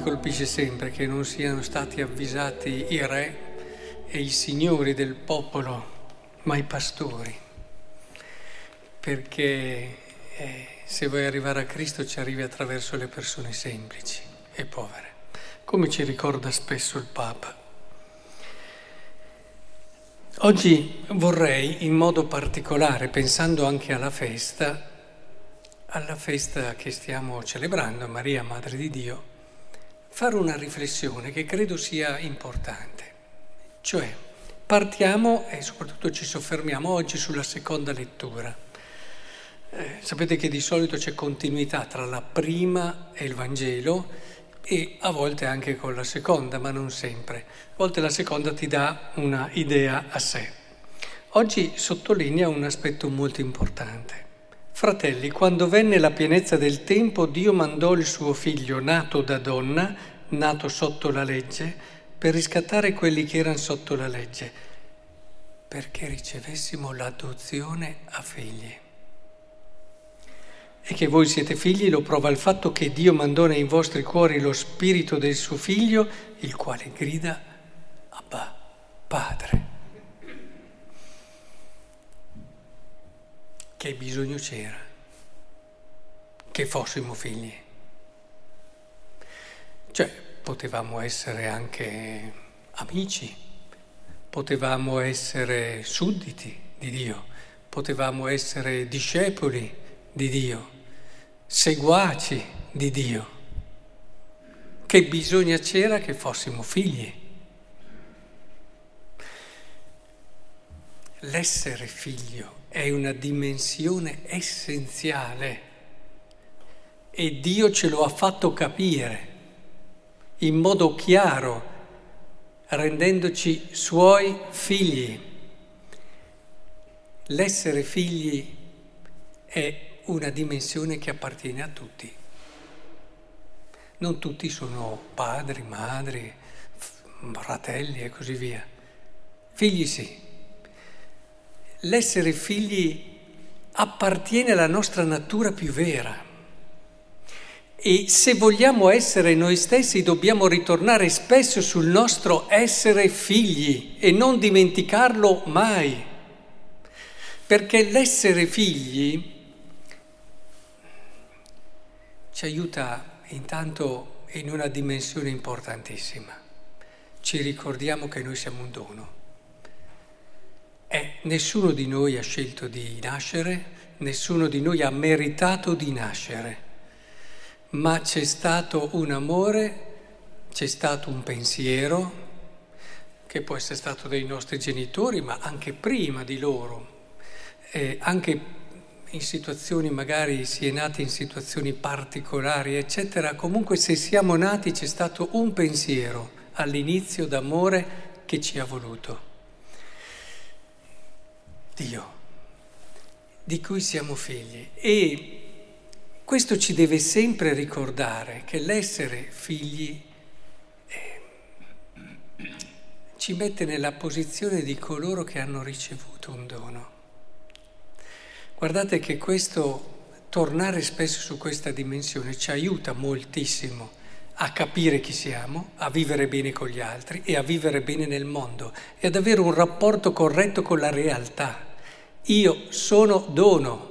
colpisce sempre che non siano stati avvisati i re e i signori del popolo, ma i pastori, perché eh, se vuoi arrivare a Cristo ci arrivi attraverso le persone semplici e povere, come ci ricorda spesso il Papa. Oggi vorrei in modo particolare, pensando anche alla festa, alla festa che stiamo celebrando, Maria, Madre di Dio, fare una riflessione che credo sia importante. Cioè, partiamo e soprattutto ci soffermiamo oggi sulla seconda lettura. Eh, sapete che di solito c'è continuità tra la prima e il Vangelo e a volte anche con la seconda, ma non sempre. A volte la seconda ti dà una idea a sé. Oggi sottolinea un aspetto molto importante. Fratelli, quando venne la pienezza del tempo, Dio mandò il suo figlio nato da donna, nato sotto la legge, per riscattare quelli che erano sotto la legge, perché ricevessimo l'adozione a figli. E che voi siete figli lo prova il fatto che Dio mandò nei vostri cuori lo spirito del suo figlio, il quale grida Abba, Padre. Che bisogno c'era che fossimo figli. Cioè, potevamo essere anche amici, potevamo essere sudditi di Dio, potevamo essere discepoli di Dio, seguaci di Dio. Che bisogno c'era che fossimo figli. L'essere figlio è una dimensione essenziale e Dio ce lo ha fatto capire in modo chiaro, rendendoci suoi figli. L'essere figli è una dimensione che appartiene a tutti. Non tutti sono padri, madri, fratelli e così via. Figli sì. L'essere figli appartiene alla nostra natura più vera. E se vogliamo essere noi stessi dobbiamo ritornare spesso sul nostro essere figli e non dimenticarlo mai. Perché l'essere figli ci aiuta intanto in una dimensione importantissima. Ci ricordiamo che noi siamo un dono. Eh, nessuno di noi ha scelto di nascere, nessuno di noi ha meritato di nascere, ma c'è stato un amore, c'è stato un pensiero, che può essere stato dei nostri genitori, ma anche prima di loro, eh, anche in situazioni magari si è nati in situazioni particolari, eccetera. Comunque se siamo nati c'è stato un pensiero all'inizio d'amore che ci ha voluto. Dio, di cui siamo figli. E questo ci deve sempre ricordare che l'essere figli eh, ci mette nella posizione di coloro che hanno ricevuto un dono. Guardate che questo, tornare spesso su questa dimensione ci aiuta moltissimo a capire chi siamo, a vivere bene con gli altri e a vivere bene nel mondo e ad avere un rapporto corretto con la realtà. Io sono dono.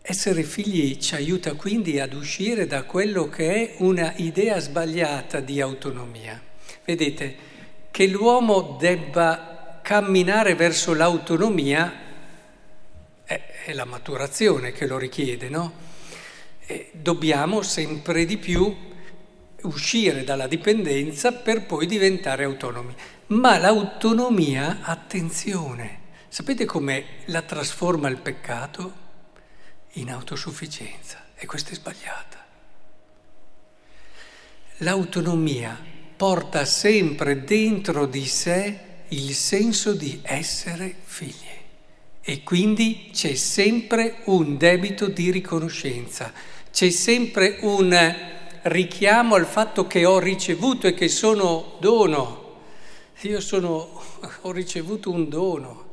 Essere figli ci aiuta quindi ad uscire da quello che è una idea sbagliata di autonomia. Vedete, che l'uomo debba camminare verso l'autonomia è, la maturazione che lo richiede, no? E dobbiamo sempre di più uscire dalla dipendenza per poi diventare autonomi. Ma l'autonomia, attenzione, sapete come la trasforma il peccato? In autosufficienza e questa è sbagliata. L'autonomia porta sempre dentro di sé il senso di essere figli e quindi c'è sempre un debito di riconoscenza, c'è sempre un richiamo al fatto che ho ricevuto e che sono dono. Io sono, ho ricevuto un dono.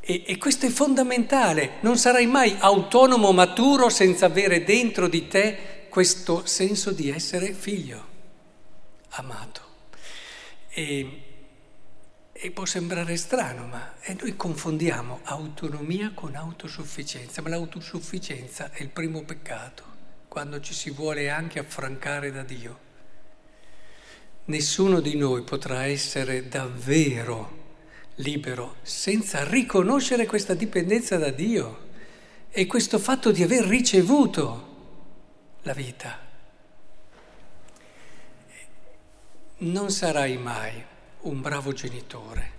E, e questo è fondamentale, non sarai mai autonomo, maturo senza avere dentro di te questo senso di essere figlio, amato. E, e può sembrare strano, ma noi confondiamo autonomia con autosufficienza, ma l'autosufficienza è il primo peccato, quando ci si vuole anche affrancare da Dio. Nessuno di noi potrà essere davvero libero senza riconoscere questa dipendenza da Dio e questo fatto di aver ricevuto la vita. Non sarai mai un bravo genitore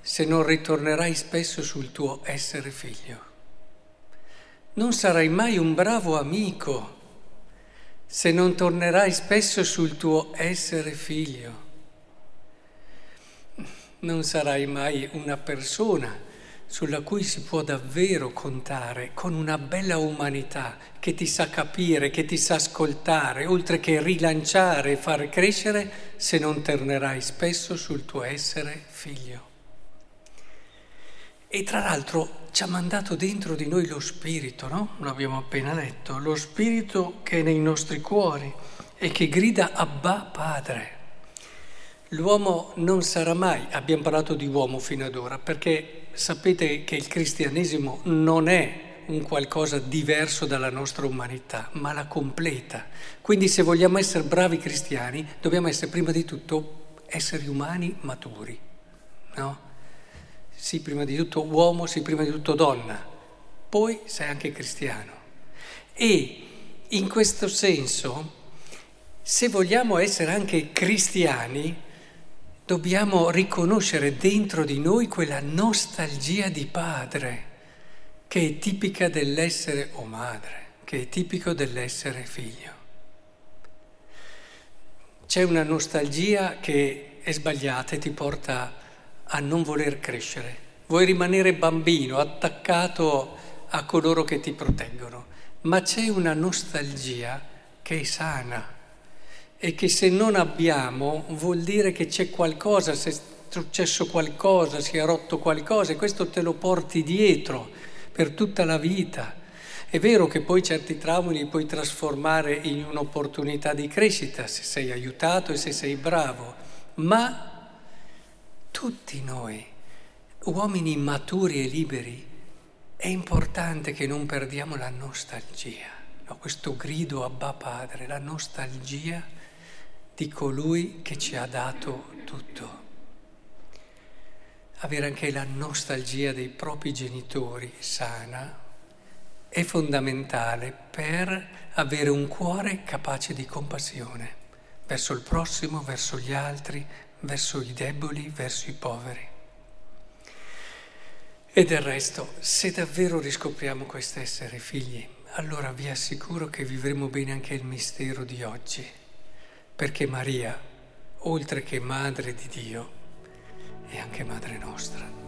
se non ritornerai spesso sul tuo essere figlio. Non sarai mai un bravo amico se non tornerai spesso sul tuo essere figlio. Non sarai mai una persona sulla cui si può davvero contare con una bella umanità che ti sa capire, che ti sa ascoltare, oltre che rilanciare e far crescere, se non tornerai spesso sul tuo essere figlio. E tra l'altro ci ha mandato dentro di noi lo spirito, no? L'abbiamo appena letto, lo spirito che è nei nostri cuori e che grida Abba Padre. L'uomo non sarà mai, abbiamo parlato di uomo fino ad ora, perché sapete che il cristianesimo non è un qualcosa diverso dalla nostra umanità, ma la completa. Quindi se vogliamo essere bravi cristiani, dobbiamo essere prima di tutto esseri umani maturi, no? Sì, prima di tutto uomo, sì, prima di tutto donna, poi sei anche cristiano. E in questo senso, se vogliamo essere anche cristiani, dobbiamo riconoscere dentro di noi quella nostalgia di padre che è tipica dell'essere o madre, che è tipico dell'essere figlio. C'è una nostalgia che è sbagliata e ti porta a non voler crescere. Vuoi rimanere bambino, attaccato a coloro che ti proteggono, ma c'è una nostalgia che è sana e che se non abbiamo vuol dire che c'è qualcosa, se è successo qualcosa, si è rotto qualcosa e questo te lo porti dietro per tutta la vita. È vero che poi certi traumi li puoi trasformare in un'opportunità di crescita se sei aiutato e se sei bravo, ma tutti noi, uomini maturi e liberi, è importante che non perdiamo la nostalgia, no? questo grido Abba Padre, la nostalgia di colui che ci ha dato tutto. Avere anche la nostalgia dei propri genitori sana è fondamentale per avere un cuore capace di compassione verso il prossimo, verso gli altri, verso i deboli, verso i poveri. E del resto, se davvero riscopriamo questo essere figli, allora vi assicuro che vivremo bene anche il mistero di oggi perché Maria, oltre che madre di Dio, è anche madre nostra.